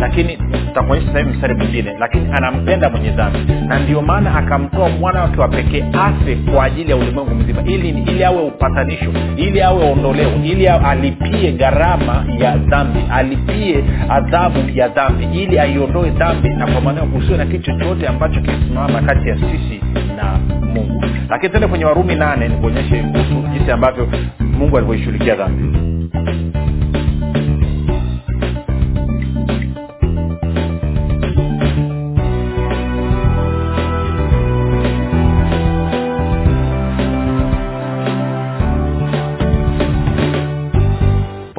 lakini tutakuonyesha sahii mstari mwingine. Lakini anampenda mwenye dhambi. Na ndio maana akamtoa mwana wake wa pekee afe kwa ajili ya ulimwengu mzima. Ili ili awe upatanisho ili awe ondoleo ili alipie gharama ya dhambi. Alipie adhabu ya dhambi. Ili aiondoe dhambi na kwa maana kusiwe na kitu chochote ambacho kinasimama kati ya sisi na mungu. Lakini tende kwenye warumi nane nikuonyeshe kuhusu jinsi ambavyo mungu alivyoishughulikia dhambi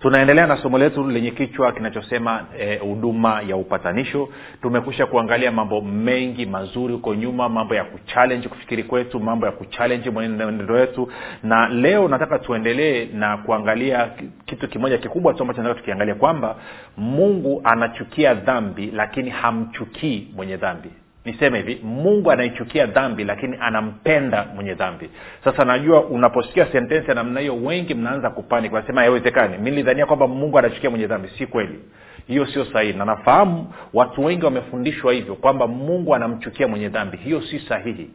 tunaendelea na somo letu lenye kichwa kinachosema huduma e, ya upatanisho. Tumekusha kuangalia mambo mengi mazuri huko nyuma mambo ya kuchallenge kufikiri kwetu mambo ya kuchallenge mwenendo wetu. Na leo nataka tuendelee na kuangalia kitu kimoja kikubwa tu ambacho nataka tukiangalia kwamba mungu anachukia dhambi lakini hamchukii mwenye dhambi niseme hivi mungu anaichukia dhambi lakini anampenda mwenye dhambi. Sasa najua unaposikia sentensi ya namna hiyo wengi mnaanza kupanik nasema haiwezekani. Mi nilidhania kwamba mungu anachukia mwenye dhambi. Si kweli. Hiyo sio sahihi. Na nafahamu watu wengi wamefundishwa hivyo kwamba mungu anamchukia mwenye dhambi. Hiyo si sahihi.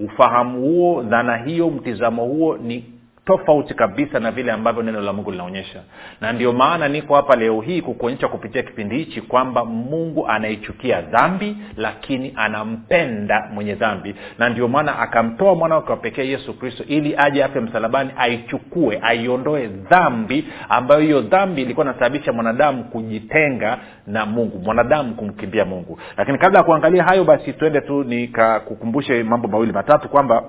Ufahamu huo dhana hiyo mtizamo huo ni tofauti kabisa na vile ambavyo neno la mungu linaonyesha. Na ndio maana niko hapa leo hii kukuonyesha kupitia kipindi hichi kwamba mungu anaichukia dhambi lakini anampenda mwenye dhambi. Na ndio maana akamtoa mwana wake wa yesu kristo ili aje afe msalabani aichukue aiondoe dhambi ambayo hiyo dhambi ilikuwa inasababisha mwanadamu kujitenga na mungu mwanadamu kumkimbia mungu. Lakini kabla ya kuangalia hayo basi twende tu nikakukumbushe mambo mawili matatu kwamba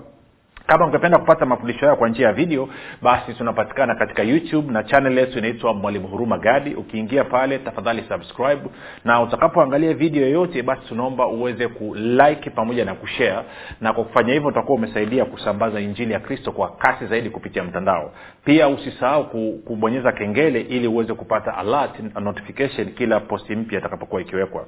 kama ungependa kupata mafundisho hayo kwa njia ya video basi tunapatikana katika youtube na channel yetu inaitwa mwalimu huruma gadi. Ukiingia pale tafadhali subscribe. Na utakapoangalia video yoyote basi tunaomba uweze kulike pamoja na kushare. Na kwa kufanya hivyo utakuwa umesaidia kusambaza injili ya kristo kwa kasi zaidi kupitia mtandao. Pia usisahau kubonyeza kengele ili uweze kupata alert notification kila posti mpya itakapokuwa ikiwekwa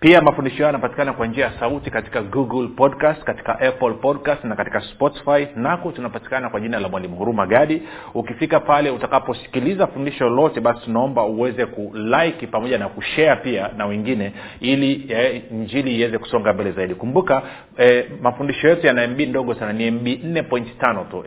pia mafundisho hayo yanapatikana kwa njia ya sauti katika google podcast katika apple podcast na katika spotify. Nako tunapatikana kwa jina la mwalimu huruma gadi. Ukifika pale utakaposikiliza fundisho lote basi tunaomba uweze kulike pamoja na kushare pia na wengine ili eh, njili iweze kusonga mbele zaidi. Kumbuka eh, mafundisho yetu yana mb ndogo sana ni mb 4 tu.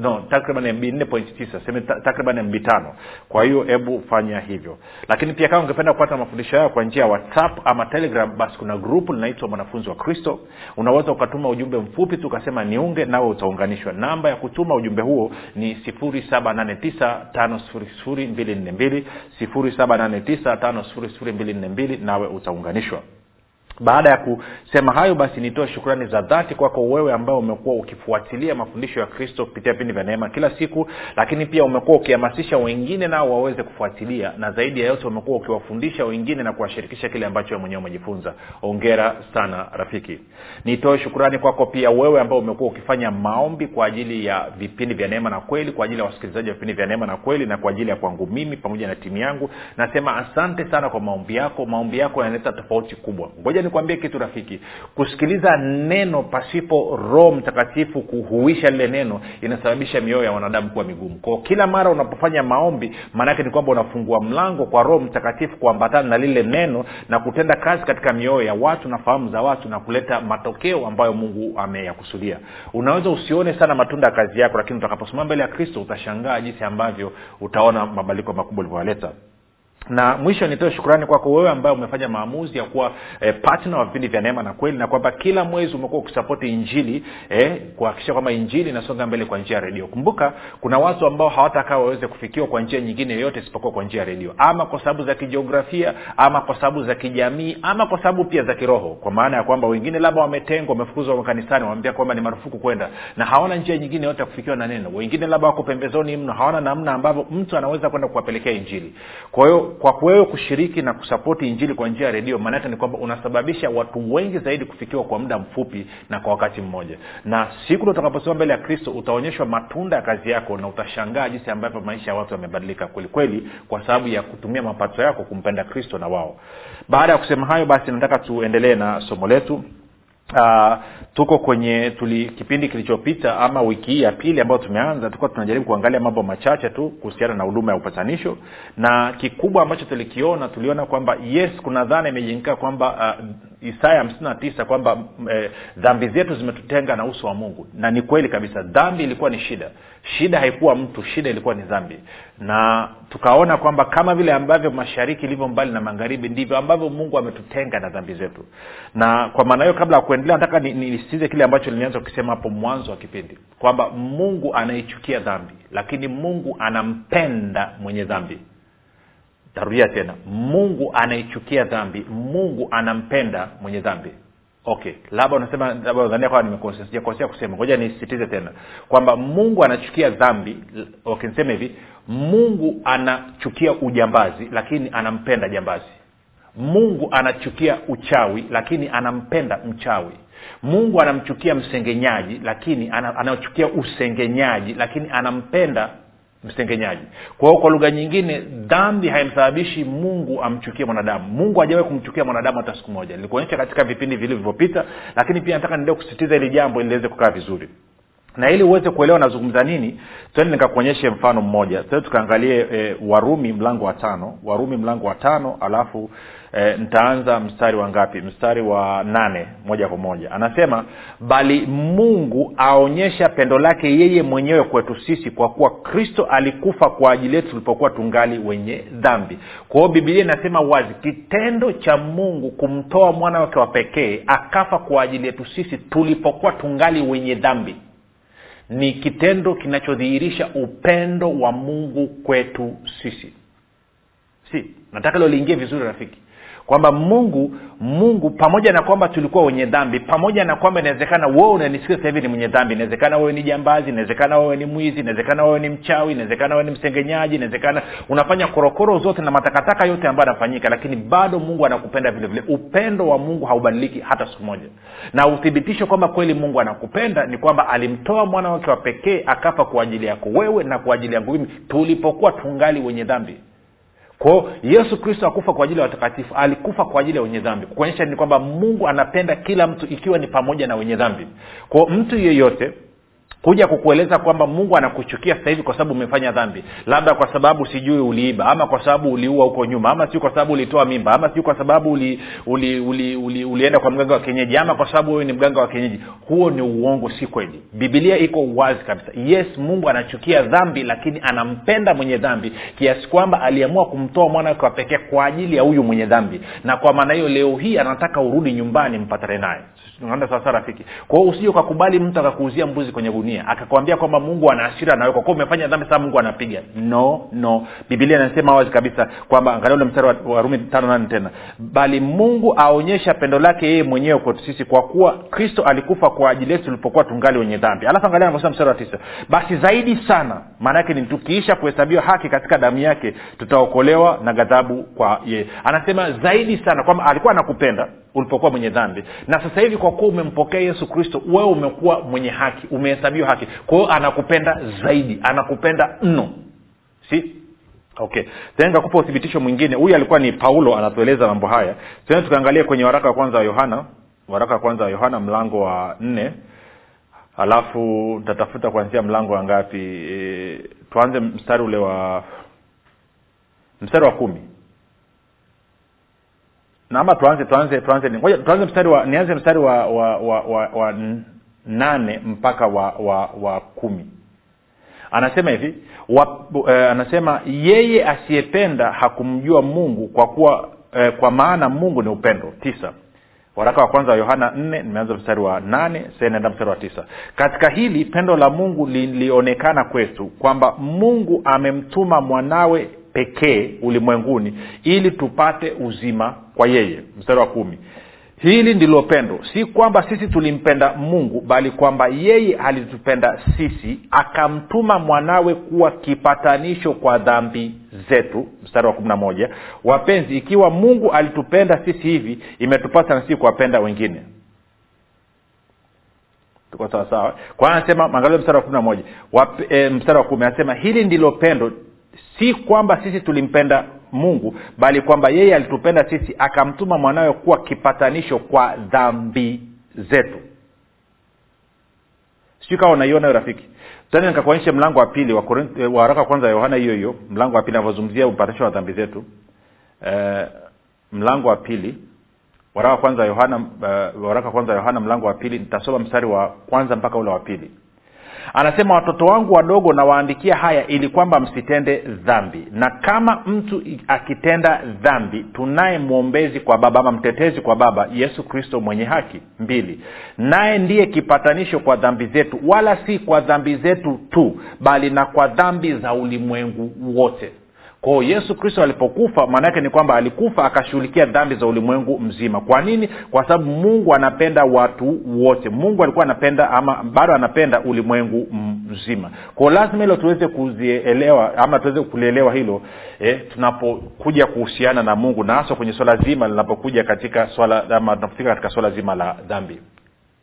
No takriban mb 49 seme takriban mb tano. Kwa hiyo hebu fanya hivyo. Lakini pia kama ungependa kupata mafundisho hayo kwa njia ya whatsapp ama telegram basi kuna grupu linaitwa mwanafunzi wa kristo. Unaweza ukatuma ujumbe mfupi tu ukasema niunge nawe utaunganishwa. Namba ya kutuma ujumbe huo ni 7895242 7895242 nawe utaunganishwa baada ya kusema hayo basi nitoe shukrani za dhati kwako wewe ambao umekuwa ukifuatilia mafundisho ya kristo kupitia vipindi vya neema kila siku lakini pia umekuwa ukihamasisha wengine nao waweze kufuatilia na zaidi ya yote umekuwa ukiwafundisha wengine na kuwashirikisha kile ambacho mwenyewe umejifunza. Ongera sana rafiki. Nitoe shukrani kwako pia wewe ambao umekuwa ukifanya maombi kwa ajili ya vipindi vya neema na kweli kwa ajili ya wasikilizaji wa vipindi vya neema na kweli na kwa ajili ya kwangu mimi pamoja na timu yangu. Nasema asante sana kwa maombi yako. Maombi yako yanaleta tofauti kubwa. Ngoja ngoja nikwambie kitu rafiki. Kusikiliza neno pasipo roho mtakatifu kuhuisha lile neno inasababisha mioyo ya wanadamu kuwa migumu. Kwao kila mara unapofanya maombi maanaake ni kwamba unafungua mlango kwa roho mtakatifu kuambatana na lile neno na kutenda kazi katika mioyo ya watu na fahamu za watu na kuleta matokeo ambayo mungu ameyakusudia. Unaweza usione sana matunda ya kazi yako lakini utakaposimama mbele ya kristo utashangaa jinsi ambavyo utaona mabadiliko makubwa ulivyoyaleta na mwisho nitoe shukrani kwako wewe ambaye umefanya maamuzi ya kuwa eh, partner wa vipindi vya neema na kweli na kwamba kila mwezi umekuwa ukisapoti injili eh, kuhakikisha kwamba injili inasonga mbele kwa njia ya redio. Kumbuka kuna watu ambao hawatakaa waweze kufikiwa kwa njia nyingine yoyote isipokuwa kwa njia ya redio. Ama kwa sababu za kijiografia ama kwa sababu za kijamii ama kwa sababu pia za kiroho. Kwa maana ya kwamba wengine labda wametengwa wamefukuzwa makanisani wamwambia kwamba ni marufuku kwenda. Na hawana njia nyingine yote ya kufikiwa na neno. Wengine labda wako pembezoni mno hawana namna ambavyo mtu anaweza kwenda kuwapelekea injili. Kwa hiyo kwa wewe kushiriki na kusapoti injili kwa njia ya redio maanaake ni kwamba unasababisha watu wengi zaidi kufikiwa kwa muda mfupi na kwa wakati mmoja. Na siku utakaposema mbele ya kristo utaonyeshwa matunda ya kazi yako na utashangaa jinsi ambavyo maisha ya watu yamebadilika kwelikweli kwa sababu ya kutumia mapato yako kumpenda kristo na wao. Baada ya kusema hayo basi nataka tuendelee na somo letu. Uh, tuko kwenye tuli kipindi kilichopita ama wiki hii ya pili ambayo tumeanza tulikuwa tunajaribu kuangalia mambo machache tu kuhusiana na huduma ya upatanisho. Na kikubwa ambacho tulikiona tuliona kwamba yes kuna dhana imejengika kwamba uh, isaya hamsini na tisa kwamba eh, zetu zimetutenga na uso wa mungu. Na ni kweli kabisa dhambi ilikuwa ni shida. Shida haikuwa mtu shida ilikuwa ni dhambi. Na tukaona kwamba kama vile ambavyo mashariki ilivyo mbali na magharibi ndivyo ambavyo mungu ametutenga na dhambi zetu. Na kwa maana hiyo kabla ya kuendelea nataka ni, ni kile ambacho nilianza kukisema hapo mwanzo wa kipindi kwamba mungu anaichukia dhambi lakini mungu anampenda mwenye dhambi. Tarudia tena mungu anaichukia dhambi mungu anampenda mwenye dhambi. Okay labda unasema labda kusema. Ngoja nisisitize tena kwamba mungu anachukia dhambi okay niseme hivi mungu anachukia ujambazi lakini anampenda jambazi. Mungu anachukia uchawi lakini anampenda mchawi mungu anamchukia msengenyaji lakini anachukia usengenyaji lakini anampenda msengenyaji. Kwa hiyo kwa lugha nyingine dhambi haimsababishi mungu amchukie mwanadamu. Mungu hajawahi kumchukia mwanadamu hata siku moja. Nilikuonyesha katika vipindi vilivyopita lakini pia nataka niendee kusisitiza hili jambo ili liweze kukaa vizuri na ili uweze kuelewa nazungumza nini twende nikakuonyeshe mfano mmoja. Tende tukaangalie e, warumi mlango wa tano. Warumi mlango wa tano alafu e, ntaanza mstari wa ngapi? Mstari wa nane moja kwa moja. Anasema bali mungu aonyesha pendo lake yeye mwenyewe kwetu sisi kwa kuwa kristo alikufa kwa ajili yetu tulipokuwa tungali wenye dhambi. Kwa hiyo bibilia inasema wazi kitendo cha mungu kumtoa mwana wake wa pekee akafa kwa ajili yetu sisi tulipokuwa tungali wenye dhambi ni kitendo kinachodhihirisha upendo wa mungu kwetu sisi. Si nataka lio liingie vizuri rafiki kwamba mungu mungu pamoja na kwamba tulikuwa wenye dhambi pamoja na kwamba inawezekana wewe unanisikia sasa hivi ni mwenye dhambi inawezekana wewe ni jambazi inawezekana wewe ni mwizi inawezekana wewe ni mchawi inawezekana wewe ni msengenyaji inawezekana unafanya korokoro zote na matakataka yote ambayo anafanyika lakini bado mungu anakupenda vile vile. Upendo wa mungu haubadiliki hata siku moja. Na uthibitisho kwamba kweli mungu anakupenda ni kwamba alimtoa mwana wake wa pekee akafa kwa ajili yako wewe na kwa ajili yangu mimi tulipokuwa tungali wenye dhambi kwao yesu kristo akufa kwa ajili ya watakatifu alikufa kwa ajili ya wenye dhambi. Kuonyesha ni kwamba mungu anapenda kila mtu ikiwa ni pamoja na wenye dhambi. Kwao mtu yeyote kuja kukueleza kwamba mungu anakuchukia sasa hivi kwa sababu umefanya dhambi. Labda kwa sababu sijui uliiba ama kwa sababu uliua huko nyuma ama sijui kwa sababu ulitoa mimba ama sijui kwa sababu uli, uli, uli, uli, ulienda kwa mganga wa kienyeji ama kwa sababu wewe ni mganga wa kienyeji. Huo ni uongo si kweli. Bibilia iko wazi kabisa. Yes mungu anachukia dhambi lakini anampenda mwenye dhambi kiasi kwamba aliamua kumtoa mwana wa pekee kwa ajili ya huyu mwenye dhambi. Na kwa maana hiyo leo hii anataka urudi nyumbani mpatane naye. Sasa rafiki. Kwa hiyo usije ukakubali mtu akakuuzia mbuzi kwenye gunia akakwambia kwamba mungu ana asira nawe kwa umefanya dhambi sasa mungu anapiga. No no. Bibilia inasema wazi kabisa kwamba angalia ule mstari wa rumi tano nane tena. Bali mungu aonyesha pendo lake yeye mwenyewe kwetu sisi kwa kuwa kristo alikufa kwa ajili yetu tulipokuwa tungali wenye dhambi. Alafu angalia anavyosema mstari wa tisa. Basi zaidi sana maana ni tukiisha kuhesabiwa haki katika damu yake tutaokolewa na ghadhabu kwa yeye anasema zaidi sana kwamba alikuwa anakupenda ulipokuwa mwenye dhambi. Na sasa hivi kwa kuwa umempokea yesu kristo wewe umekuwa mwenye haki umehesabiwa haki. Kwa hiyo anakupenda zaidi anakupenda mno. Si? Okay. Tena nikakupa uthibitisho mwingine. Huyu alikuwa ni paulo anatueleza mambo haya. Tena tukaangalia kwenye waraka wa kwanza wa yohana. Waraka wa kwanza wa yohana mlango wa nne. Alafu ntatafuta kuanzia mlango wa ngapi? E, tuanze mstari ule wa mstari wa kumi na ama tuanze tuanze tuanze. Ngoja tuanze mstari wa nianze mstari wa wa wa, wa, wa nane mpaka wa wa, wa kumi. Anasema hivi wa, eh, anasema yeye asiyependa hakumjua mungu kwa kuwa eh, kwa maana mungu ni upendo. Tisa. Waraka wa kwanza wa yohana nne nimeanza mstari wa nane naenda mstari wa tisa. Katika hili pendo la mungu lilionekana kwetu kwamba mungu amemtuma mwanawe pekee ulimwenguni ili tupate uzima kwa yeye. Mstari wa kumi. Hili ndilo pendo. Si kwamba sisi tulimpenda mungu bali kwamba yeye alitupenda sisi akamtuma mwanawe kuwa kipatanisho kwa dhambi zetu. Mstari wa kumi na moja. Wapenzi ikiwa mungu alitupenda sisi hivi imetupasa na kuwapenda wengine. Tuko sawasawa kwa anasema angalia mstari wa kumi na moja. E, mstari wa kumi. Anasema hili ndilo pendo si kwamba sisi tulimpenda mungu bali kwamba yeye alitupenda sisi akamtuma mwanawe kuwa kipatanisho kwa dhambi zetu. Sijui kawa unaiona hiyo rafiki. Tena nikakuonyeshe mlango wa pili wa waraka kwanza ya yohana hiyo hiyo mlango wa pili anavyozungumzia upatanisho wa dhambi zetu. E, mlango wa pili waraka kwanza yohana uh, waraka kwanza yohana mlango wa pili. Nitasoma mstari wa kwanza mpaka ule wa pili anasema watoto wangu wadogo nawaandikia haya ili kwamba msitende dhambi. Na kama mtu akitenda dhambi tunaye mwombezi kwa baba ama mtetezi kwa baba yesu kristo mwenye haki. Mbili naye ndiye kipatanisho kwa dhambi zetu wala si kwa dhambi zetu tu bali na kwa dhambi za ulimwengu wote kwao yesu kristo alipokufa maana yake ni kwamba alikufa akashughulikia dhambi za ulimwengu mzima. Kwa nini? Kwa sababu mungu anapenda watu wote. Mungu alikuwa anapenda ama bado anapenda ulimwengu mzima. Kwao lazima hilo tuweze kuzielewa ama tuweze kulielewa hilo eh, tunapokuja kuhusiana na mungu na haswa kwenye swala zima linapokuja katika swala ama tunapofika katika swala zima la dhambi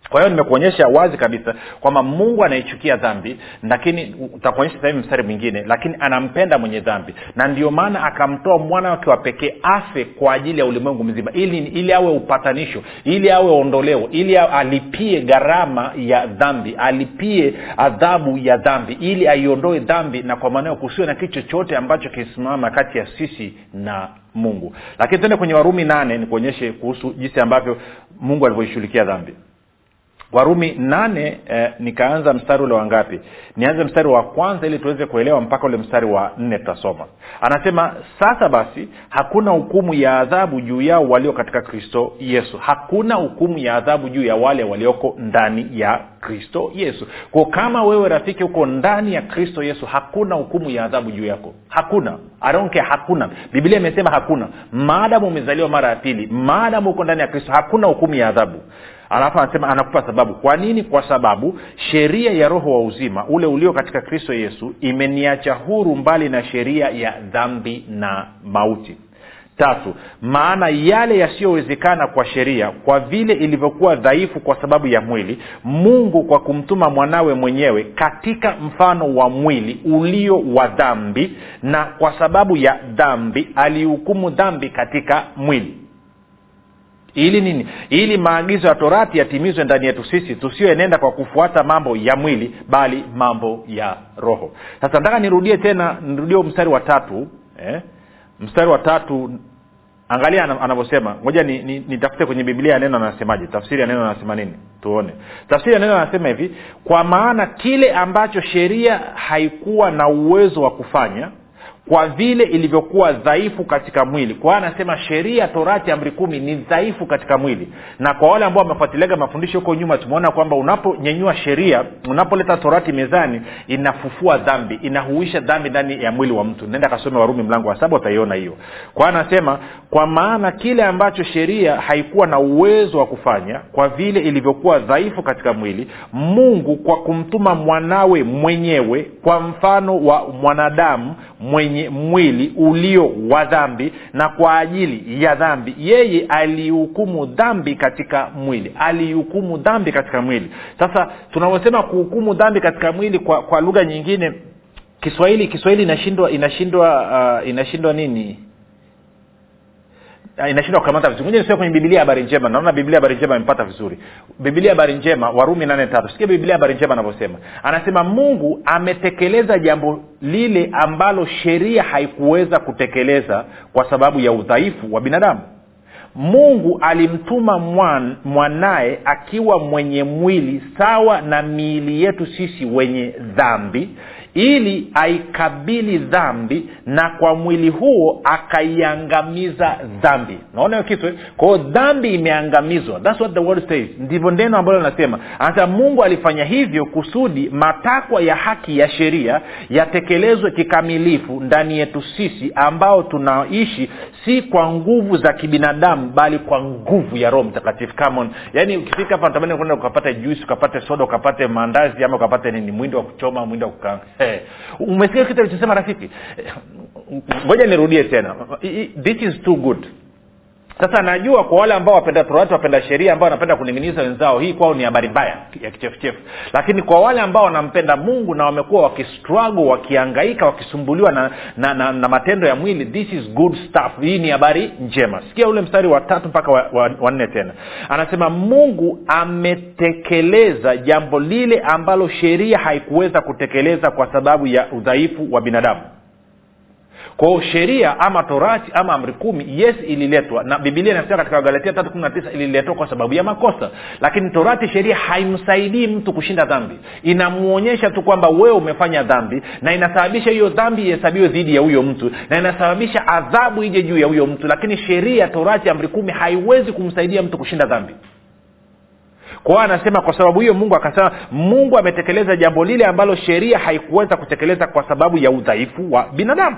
kwa hiyo nimekuonyesha wazi kabisa kwamba mungu anaichukia dhambi lakini utakuonyesha sahivi mstari mwingine lakini anampenda mwenye dhambi. Na ndio maana akamtoa mwana wake wa pekee afe kwa ajili ya ulimwengu mzima ili ili awe upatanisho ili awe ondoleo ili alipie gharama ya dhambi alipie adhabu ya dhambi ili aiondoe dhambi na kwa maanao kusiwe na kitu chochote ambacho kisimama kati ya sisi na mungu. Lakini tuende kwenye warumi nane nikuonyeshe kuhusu jinsi ambavyo mungu alivyoishughulikia dhambi warumi nane eh, nikaanza mstari ule wa ngapi? Nianze mstari wa kwanza ili tuweze kuelewa mpaka ule mstari wa nne tutasoma. Anasema sasa basi hakuna hukumu ya adhabu juu yao walio katika kristo yesu. Hakuna hukumu ya adhabu juu ya wale walioko ndani ya kristo yesu. Ko kama wewe rafiki huko ndani ya kristo yesu hakuna hukumu ya adhabu juu yako. Hakuna. Aronke hakuna. Biblia imesema hakuna. Maadamu umezaliwa mara ya pili maadamu uko ndani ya kristo hakuna hukumu ya adhabu alafu anasema anakupa sababu. Kwa nini? Kwa sababu sheria ya roho wa uzima ule ulio katika kristo yesu imeniacha huru mbali na sheria ya dhambi na mauti. Tatu maana yale yasiyowezekana kwa sheria kwa vile ilivyokuwa dhaifu kwa sababu ya mwili mungu kwa kumtuma mwanawe mwenyewe katika mfano wa mwili ulio wa dhambi na kwa sababu ya dhambi alihukumu dhambi katika mwili ili nini? Ili maagizo ya torati yatimizwe ndani yetu sisi tusiyoenenda kwa kufuata mambo ya mwili bali mambo ya roho. Sasa nataka nirudie tena nirudie mstari wa tatu eh? mstari wa tatu angalia anavyosema. Moja nitafute ni, ni kwenye biblia ya neno anasemaje. Tafsiri ya neno anasema nini? Tuone. Tafsiri ya neno anasema hivi kwa maana kile ambacho sheria haikuwa na uwezo wa kufanya kwa vile ilivyokuwa dhaifu katika mwili. Kwa hiyo anasema sheria torati amri kumi ni dhaifu katika mwili. Na kwa wale ambao wamefuatiliaga mafundisho huko nyuma tumeona kwamba unaponyenyua sheria unapoleta torati mezani inafufua dhambi inahuisha dhambi ndani ya mwili wa mtu. Nenda kasome warumi mlango wa saba utaiona hiyo. Kwa hiyo anasema kwa maana kile ambacho sheria haikuwa na uwezo wa kufanya kwa vile ilivyokuwa dhaifu katika mwili mungu kwa kumtuma mwanawe mwenyewe kwa mfano wa mwanadamu mwenye mwili ulio wa dhambi na kwa ajili ya dhambi. Yeye alihukumu dhambi katika mwili. Alihukumu dhambi katika mwili. Sasa tunavyosema kuhukumu dhambi katika mwili kwa, kwa lugha nyingine kiswahili kiswahili inashindwa inashindwa uh, inashindwa nini inashindwa kukamata vizuri. Ngoja nisome kwenye biblia habari njema. Naona biblia habari njema imepata vizuri. Biblia habari njema warumi nane tatu. Sikia bibilia habari njema anavyosema. Anasema mungu ametekeleza jambo lile ambalo sheria haikuweza kutekeleza kwa sababu ya udhaifu wa binadamu. Mungu alimtuma mwan, mwanaye akiwa mwenye mwili sawa na miili yetu sisi wenye dhambi ili aikabili dhambi na kwa mwili huo akaiangamiza dhambi. Naona hiyo kitu eh? kwao dhambi imeangamizwa. Thats what the word says. Ndivyo neno ambalo linasema. Anasema mungu alifanya hivyo kusudi matakwa ya haki ya sheria yatekelezwe kikamilifu ndani yetu sisi ambao tunaishi si kwa nguvu za kibinadamu bali kwa nguvu ya roho mtakatifu. Come yaani ukifika hapa natamani kwenda ukapate juisi ukapate soda ukapate maandazi ama ukapate nini? Mwindi wa kuchoma mwindi wa kukaa hey. umesikia kitu alichosema rafiki Eh, ngoja nirudie tena this is too good sasa najua kwa wale ambao wapenda torati wapenda sheria ambao wanapenda kuning'iniza wenzao hii kwao ni habari mbaya ya kichefuchefu. Lakini kwa wale ambao wanampenda mungu na wamekuwa wakistruggle wakiangaika wakisumbuliwa na, na, na, na matendo ya mwili this is good stuff. Hii ni habari njema. Sikia ule mstari wa tatu mpaka wa, wa, wa tena. Anasema mungu ametekeleza jambo lile ambalo sheria haikuweza kutekeleza kwa sababu ya udhaifu wa binadamu kwao sheria ama torati ama amri kumi yes ililetwa. Na bibilia inasema katika wagalatia tatu kumi na tisa ililetwa kwa sababu ya makosa. Lakini torati sheria haimsaidii mtu kushinda dhambi. Inamwonyesha tu kwamba wewe umefanya dhambi na inasababisha hiyo dhambi ihesabiwe dhidi ya huyo mtu na inasababisha adhabu ije juu ya huyo mtu. Lakini sheria torati amri kumi haiwezi kumsaidia mtu kushinda dhambi. Kwao anasema kwa sababu hiyo mungu akasema mungu ametekeleza jambo lile ambalo sheria haikuweza kutekeleza kwa sababu ya udhaifu wa binadamu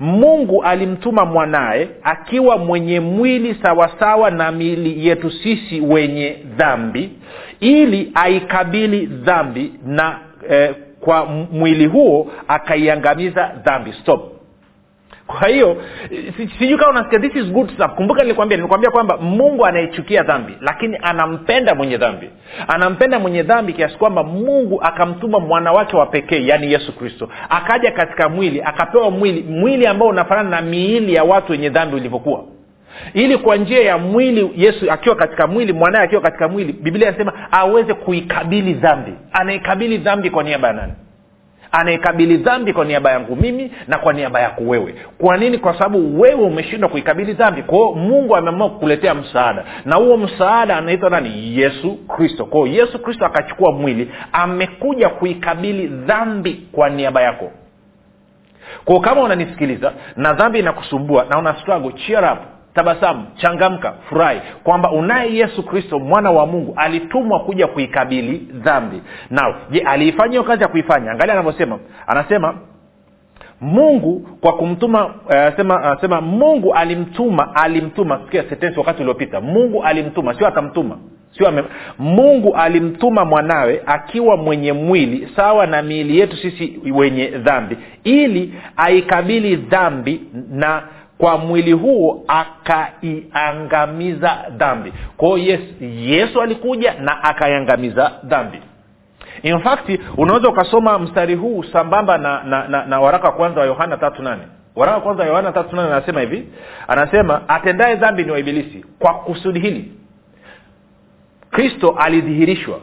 mungu alimtuma mwanaye akiwa mwenye mwili sawasawa na miili yetu sisi wenye dhambi ili aikabili dhambi na eh, kwa mwili huo akaiangamiza dhambi. Stop kwa hiyo si- sijui kama unasikia this is good stuff. Kumbuka nilikwambia nilikwambia kwamba mungu anayechukia dhambi lakini anampenda mwenye dhambi. Anampenda mwenye dhambi kiasi kwamba mungu akamtuma mwana wake wa pekee yaani yesu kristo. Akaja katika mwili akapewa mwili mwili ambao unafanana na miili ya watu wenye dhambi ulivyokuwa. Ili kwa njia ya mwili yesu akiwa katika mwili mwanaye akiwa katika mwili biblia inasema aweze kuikabili dhambi. Anaikabili dhambi kwa niaba ya nani anaikabili dhambi kwa niaba yangu mimi na kwa niaba yako wewe. Kwa nini? Kwa sababu wewe umeshindwa kuikabili dhambi. Kwao mungu ameamua kukuletea msaada. Na huo msaada anaitwa nani? Yesu kristo. Kwao yesu kristo akachukua mwili amekuja kuikabili dhambi kwa niaba yako. Kwao kama unanisikiliza na dhambi inakusumbua na una struggle cheer up tabasamu changamka furahi kwamba unaye yesu kristo mwana wa mungu alitumwa kuja kuikabili dhambi. Na je aliifanya hiyo kazi ya kuifanya? Angalia anavyosema. Anasema mungu kwa kumtuma anasema uh, sema mungu alimtuma alimtuma. Sikia sentensi wakati uliopita. Mungu alimtuma sio atamtuma. Sio mungu alimtuma mwanawe akiwa mwenye mwili sawa na miili yetu sisi wenye dhambi ili aikabili dhambi na kwa mwili huo akaiangamiza dhambi. Kwao yes, yesu alikuja na akaiangamiza dhambi. In fact unaweza ukasoma mstari huu sambamba na, na, na, na waraka wa kwanza wa yohana tatu nane. Waraka wa kwanza wa yohana tatu nane anasema hivi. Anasema atendaye dhambi ni waibilisi kwa kusudi hili kristo alidhihirishwa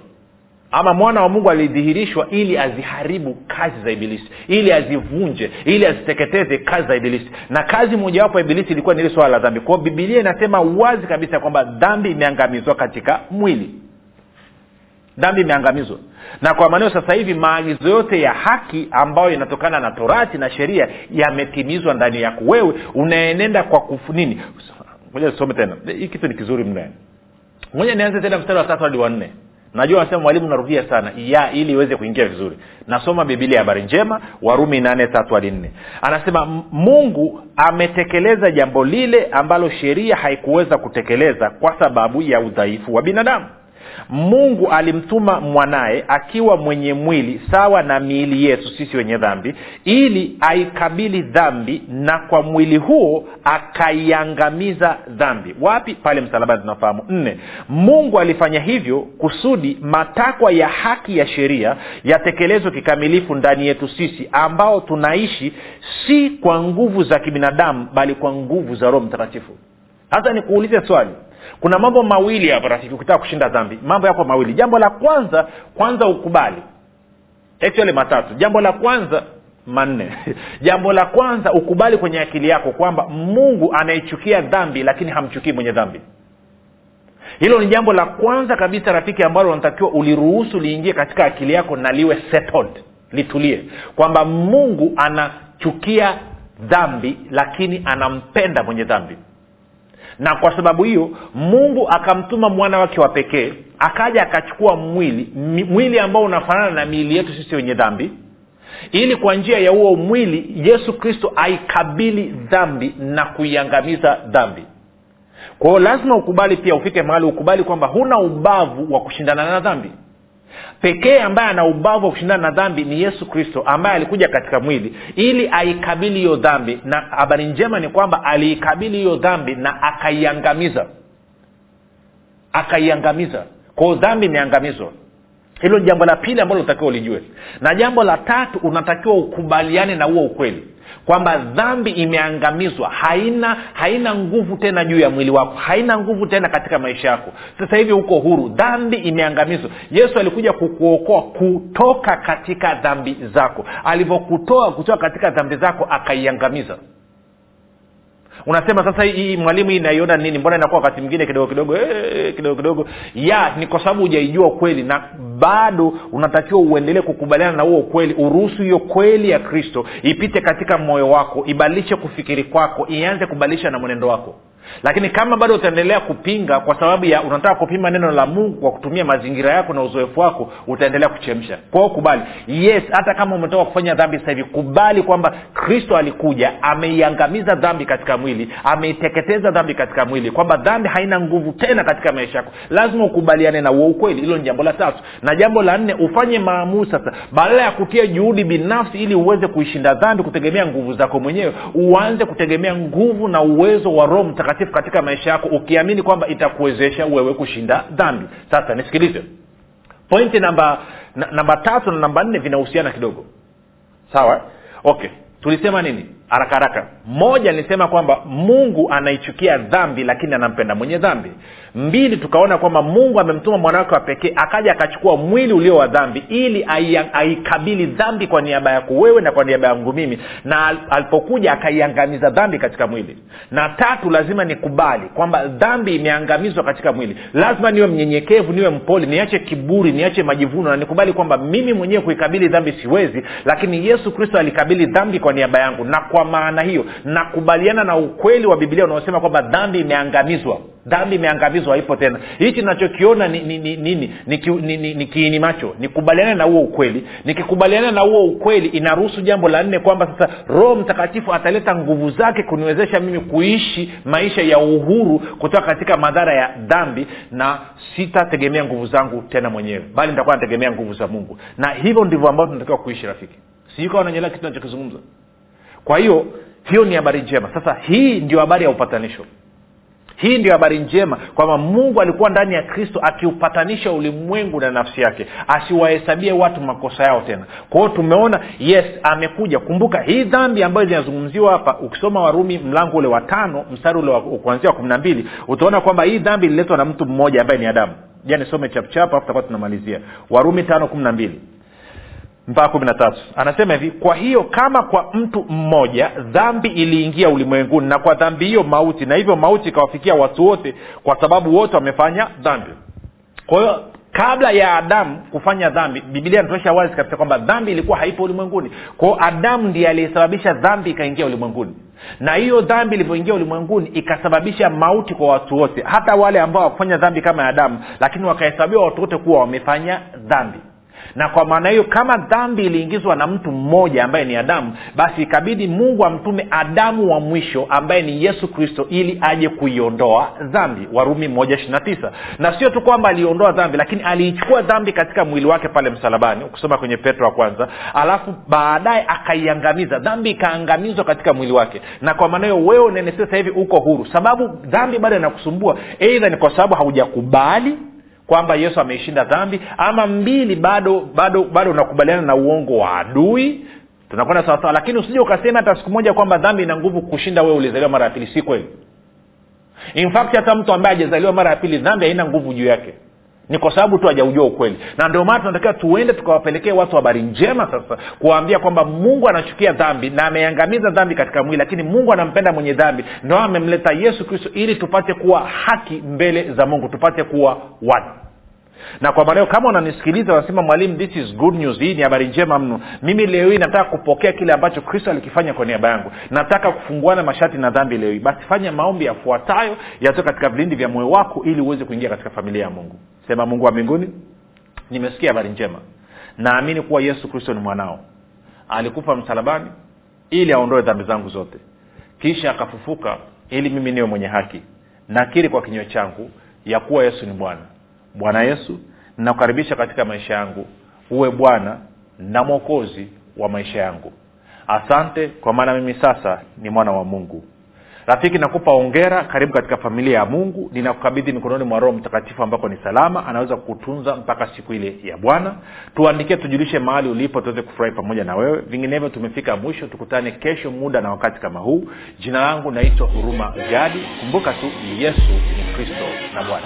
ama mwana wa mungu alidhihirishwa ili aziharibu kazi za ibilisi ili azivunje ili aziteketeze kazi za ibilisi. Na kazi mojawapo ya ibilisi ilikuwa ni ile swala la dhambi. Kwao bibilia inasema wazi kabisa kwamba dhambi imeangamizwa katika mwili. Dhambi imeangamizwa. Na kwa maneo sasa hivi maagizo yote ya haki ambayo inatokana na torati na sheria yametimizwa ndani yako. Wewe unaenenda kwa kufu nini? Moja tusome tena. Hii kitu ni kizuri mno moja nianze tena mstari wa tatu hadi wanne najua anasema mwalimu narudia sana. Ya ili iweze kuingia vizuri. Nasoma bibilia habari njema warumi nane tatu hadi nne. Anasema mungu ametekeleza jambo lile ambalo sheria haikuweza kutekeleza kwa sababu ya udhaifu wa binadamu mungu alimtuma mwanaye akiwa mwenye mwili sawa na miili yetu sisi wenye dhambi ili aikabili dhambi na kwa mwili huo akaiangamiza dhambi. Wapi? Pale msalabani tunafahamu. Nne mungu alifanya hivyo kusudi matakwa ya haki ya sheria yatekelezwe kikamilifu ndani yetu sisi ambao tunaishi si kwa nguvu za kibinadamu bali kwa nguvu za roho mtakatifu. Hasa nikuulize swali kuna mambo mawili hapa rafiki ukitaka kushinda dhambi. Mambo yako mawili. Jambo la kwanza kwanza ukubali. Actually matatu. Jambo la kwanza manne. Jambo la kwanza ukubali kwenye akili yako kwamba mungu anaichukia dhambi lakini hamchukii mwenye dhambi. Hilo ni jambo la kwanza kabisa rafiki ambalo unatakiwa uliruhusu liingie katika akili yako na liwe settled litulie. Kwamba mungu anachukia dhambi lakini anampenda mwenye dhambi na kwa sababu hiyo mungu akamtuma mwana wake wa pekee akaja akachukua mwili mwili ambao unafanana na miili yetu sisi wenye dhambi ili kwa njia ya huo mwili yesu kristo aikabili dhambi na kuiangamiza dhambi. Kwao lazima ukubali pia ufike mahali ukubali kwamba huna ubavu wa kushindana na dhambi pekee ambaye ana ubavu wa kushindana na dhambi ni yesu kristo ambaye alikuja katika mwili ili aikabili hiyo dhambi. Na habari njema ni kwamba aliikabili hiyo dhambi na akaiangamiza. Akaiangamiza. Kwao dhambi imeangamizwa hilo ni jambo la pili ambalo unatakiwa ulijue. Na jambo la tatu unatakiwa ukubaliane na huo ukweli kwamba dhambi imeangamizwa. Haina haina nguvu tena juu ya mwili wako. Haina nguvu tena katika maisha yako. Sasa hivi uko huru. Dhambi imeangamizwa. Yesu alikuja kukuokoa kutoka katika dhambi zako. Alivyokutoa kutoka katika dhambi zako akaiangamiza unasema sasa hii mwalimu hii naiona nini? Mbona inakuwa wakati mwingine kidogo kidogo ee, kidogo kidogo? Ya ni kwa sababu hujaijua kweli na bado unatakiwa uendelee kukubaliana na huo ukweli. Uruhusu hiyo kweli ya kristo ipite katika moyo wako ibadilishe kufikiri kwako ianze kubadilisha na mwenendo wako lakini kama bado utaendelea kupinga kwa sababu ya unataka kupima neno la mungu kwa kutumia mazingira yako na uzoefu wako utaendelea kuchemsha. Kwao kubali yes hata kama umetoka kufanya dhambi sasa hivi kubali kwamba kristo alikuja ameiangamiza dhambi katika mwili ameiteketeza dhambi katika mwili kwamba dhambi haina nguvu tena katika maisha yako. Lazima ukubaliane na huo ukweli. Hilo ni jambo la tatu. Na jambo la nne ufanye maamuzi sasa. Badala ya kutia juhudi binafsi ili uweze kuishinda dhambi kutegemea nguvu zako mwenyewe uanze kutegemea nguvu na uwezo wa roho mtakatifu mtakatifu katika maisha yako ukiamini kwamba itakuwezesha wewe kushinda dhambi. Sasa nisikilize. Pointi namba namba tatu na namba nne vinahusiana kidogo. Sawa? Okay. Tulisema nini haraka haraka. Moja nisema kwamba mungu anaichukia dhambi lakini anampenda mwenye dhambi. Mbili tukaona kwamba mungu amemtuma mwanawake wa pekee akaja akachukua mwili ulio wa dhambi ili aikabili dhambi kwa niaba yako wewe na kwa niaba yangu mimi. Na alipokuja akaiangamiza dhambi katika mwili. Na tatu lazima nikubali kwamba dhambi imeangamizwa katika mwili. Lazima niwe mnyenyekevu niwe mpoli niache kiburi niache majivuno na nikubali kwamba mimi mwenyewe kuikabili dhambi siwezi lakini yesu kristo alikabili dhambi kwa niaba yangu. Na kwa maana hiyo. Nakubaliana na ukweli wa biblia unaosema kwamba dhambi imeangamizwa. Dhambi imeangamizwa haipo tena. Hichi nachokiona ni ni, ni, ni, ni, ni, ni kiini macho. Nikubaliana na huo ukweli. Nikikubaliana na huo ukweli inaruhusu jambo la nne kwamba sasa roho mtakatifu ataleta nguvu zake kuniwezesha mimi kuishi maisha ya uhuru kutoka katika madhara ya dhambi na sitategemea nguvu zangu tena mwenyewe bali nitakuwa nategemea nguvu za mungu. Na hivyo ndivyo ambavyo tunatakiwa kuishi rafiki. Sijui kawa nanyelea kitu nachokizungumza kwa hiyo hiyo ni habari njema. Sasa hii ndio habari ya upatanisho. Hii ndio habari njema kwamba mungu alikuwa ndani ya kristo akiupatanisha ulimwengu na nafsi yake asiwahesabie watu makosa yao tena. Kwa tumeona yes amekuja. Kumbuka hii dhambi ambayo zinazungumziwa hapa ukisoma warumi mlango ule wa tano mstari ule kuanzia wa kumi na mbili utaona kwamba hii dhambi ililetwa na mtu mmoja ambaye ni adamu. Ja nisome chapchap afu takuwa tunamalizia. Warumi tano kumi na mbili mpaka kumi na tatu. Anasema hivi kwa hiyo kama kwa mtu mmoja dhambi iliingia ulimwenguni na kwa dhambi hiyo mauti na hivyo mauti ikawafikia watu wote kwa sababu wote wamefanya dhambi. Kwa hiyo kabla ya adamu kufanya dhambi bibilia inatuonyesha wazi kabisa kwamba dhambi ilikuwa haipo ulimwenguni. Kwao adamu ndiye aliyesababisha dhambi ikaingia ulimwenguni. Na hiyo dhambi ilivyoingia ulimwenguni ikasababisha mauti kwa watu wote hata wale ambao wakufanya dhambi kama ya adamu lakini wakahesabiwa watu wote kuwa wamefanya dhambi na kwa maana hiyo kama dhambi iliingizwa na mtu mmoja ambaye ni adamu basi ikabidi mungu amtume adamu wa mwisho ambaye ni yesu kristo ili aje kuiondoa dhambi. Warumi moja ishiri na tisa. Na sio tu kwamba aliondoa dhambi lakini aliichukua dhambi katika mwili wake pale msalabani. Ukisoma kwenye petro wa kwanza. Alafu baadaye akaiangamiza. Dhambi ikaangamizwa katika mwili wake. Na kwa maana hiyo wewe nene sasa hivi uko huru. Sababu dhambi bado inakusumbua. Eidha ni kwa sababu haujakubali kwamba yesu ameishinda dhambi ama mbili bado bado bado unakubaliana na uongo wa adui tunakwenda sawasawa lakini usije ukasema hata siku moja kwamba dhambi ina nguvu kushinda wewe ulizaliwa mara ya pili. Si kweli. In fact hata mtu ambaye hajazaliwa mara ya pili dhambi haina nguvu juu yake. Ni kwa sababu tu hajaujua ukweli. Na ndio maana tunatakiwa tuende tukawapelekee watu habari njema sasa kuwaambia kwamba mungu anachukia dhambi na ameangamiza dhambi katika mwili lakini mungu anampenda mwenye dhambi. Ndo amemleta yesu kristo ili tupate kuwa haki mbele za mungu tupate kuwa one na kwa maneo kama unanisikiliza unasema mwalimu this is good news hii ni habari njema mno. Mimi leo hii nataka kupokea kile ambacho kristo alikifanya kwa niaba yangu. Nataka kufunguana mashati na dhambi leo hii. Basi fanya maombi yafuatayo yatoka katika vilindi vya moyo wako ili uweze kuingia katika familia ya mungu. Sema mungu wa mbinguni nimesikia habari njema. Naamini kuwa yesu kristo ni mwanao. Alikufa msalabani ili aondoe dhambi zangu zote. Kisha akafufuka ili mimi niwe mwenye haki. Nakiri kwa kinywa changu ya kuwa yesu ni bwana bwana yesu ninakukaribisha katika maisha yangu. Uwe bwana na mwokozi wa maisha yangu. Asante kwa maana mimi sasa ni mwana wa mungu. Rafiki nakupa ongera karibu katika familia ya mungu. Ninakukabidhi mikononi mwa roho mtakatifu ambako ni salama. Anaweza kutunza mpaka siku ile ya bwana. Tuandikie tujulishe mahali ulipo tuweze kufurahi pamoja na wewe. Vinginevyo tumefika mwisho. Tukutane kesho muda na wakati kama huu. Jina langu naitwa huruma gadi kumbuka tu yesu ni kristo na bwana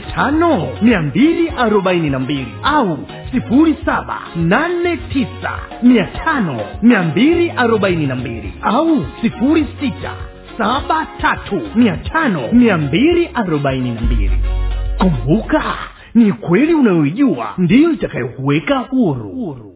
tano mia mbili arobaini na mbili au sifuri saba nane tisa mia tano mia mbili arobaini na mbili au sifuri sita saba tatu mia tano mia mbili arobaini na mbili kumbuka ni kweli unayoijua ndiyo itakayokuweka huru, huru.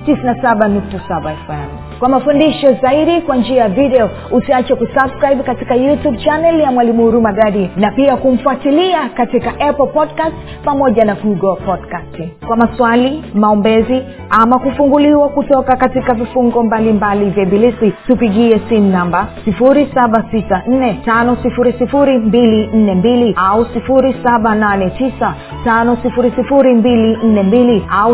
97.7 fm kwa mafundisho zaidi kwa njia ya video usiache kusubscribe katika youtube channel ya mwalimu hurumagadi na pia kumfuatilia katika apple podcast pamoja na google podcast. Kwa maswali maombezi ama kufunguliwa kutoka katika vifungo mbalimbali vya ibilisi tupigie simu namba 7645242 au 7895242 au